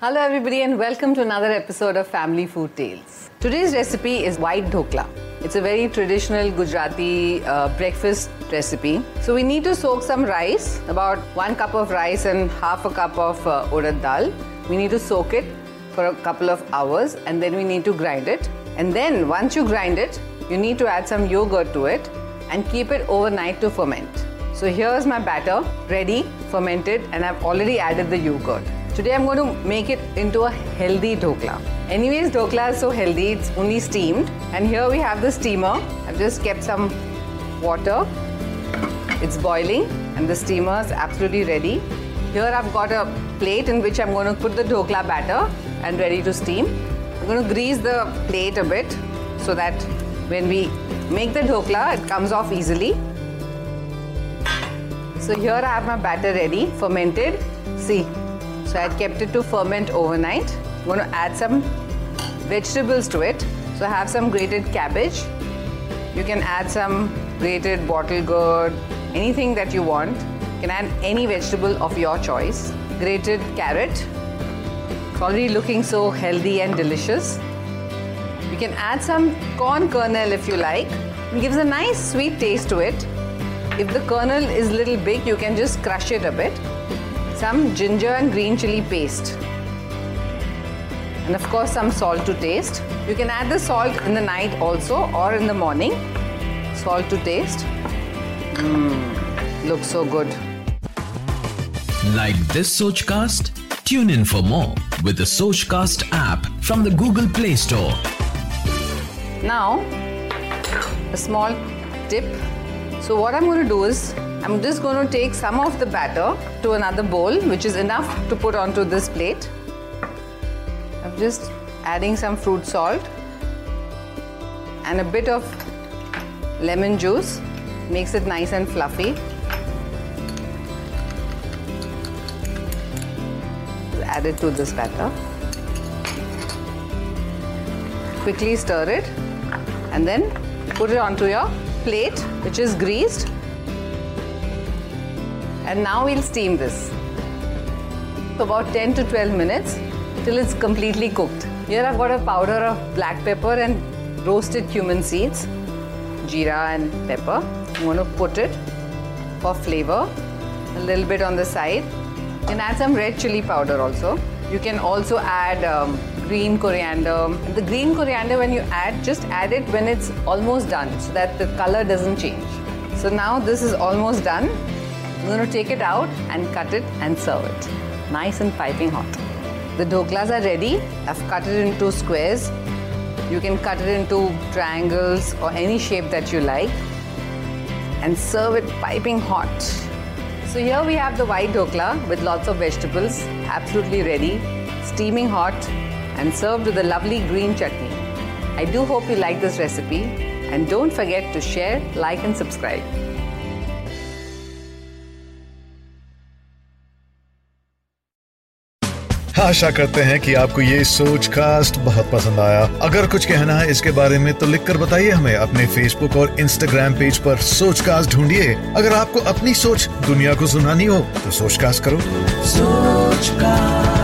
Hello everybody and welcome to another episode of Family Food Tales. Today's recipe is white dhokla. It's a very traditional Gujarati uh, breakfast recipe. So we need to soak some rice, about one cup of rice and half a cup of uh, urad dal. We need to soak it for a couple of hours and then we need to grind it. And then once you grind it, you need to add some yogurt to it and keep it overnight to ferment. So here's my batter ready, fermented and I've already added the yogurt. Today I'm going to make it into a healthy dhokla. Anyways, dhokla is so healthy, it's only steamed. And here we have the steamer. I've just kept some water. It's boiling and the steamer is absolutely ready. Here I've got a plate in which I'm going to put the dhokla batter and ready to steam. I'm going to grease the plate a bit so that when we make the dhokla, it comes off easily. So here I have my batter ready, fermented. See, so I kept it to ferment overnight. I'm going to add some vegetables to it. So I have some grated cabbage. You can add some grated bottle gourd, anything that you want. You can add any vegetable of your choice. Grated carrot. It's already looking so healthy and delicious. You can add some corn kernel if you like. It gives a nice sweet taste to it. If the kernel is a little big, you can just crush it a bit some ginger and green chili paste and of course some salt to taste. You can add the salt in the night also or in the morning. Salt to taste. Mmm, looks so good. Like this Sochcast? Tune in for more with the Sochcast app from the Google Play Store. Now, a small tip. So what I'm going to do is I'm just going to take some of the batter to another bowl, which is enough to put onto this plate. I'm just adding some fruit salt and a bit of lemon juice. Makes it nice and fluffy. Add it to this batter. Quickly stir it and then put it onto your plate, which is greased and now we'll steam this for about 10 to 12 minutes till it's completely cooked. Here I've got a powder of black pepper and roasted cumin seeds, jeera and pepper. I'm going to put it for flavor, a little bit on the side. You can add some red chili powder also. You can also add um, green coriander. The green coriander when you add, just add it when it's almost done so that the color doesn't change. So now this is almost done. I'm going to take it out and cut it and serve it. Nice and piping hot. The dhoklas are ready. I've cut it into squares. You can cut it into triangles or any shape that you like and serve it piping hot. So here we have the white dhokla with lots of vegetables, absolutely ready, steaming hot and served with a lovely green chutney. I do hope you like this recipe and don't forget to share, like and subscribe. आशा करते हैं कि आपको ये सोच cast बहुत पसंद आया अगर कुछ कहना है इसके बारे में तो लिखकर बताइए हमें अपने फेसबुक और इंस्टाग्राम पेज पर सोच कास्ट ढूंढिए अगर आपको अपनी सोच दुनिया को सुनानी हो तो सोच कास्ट करो सोच कास्ट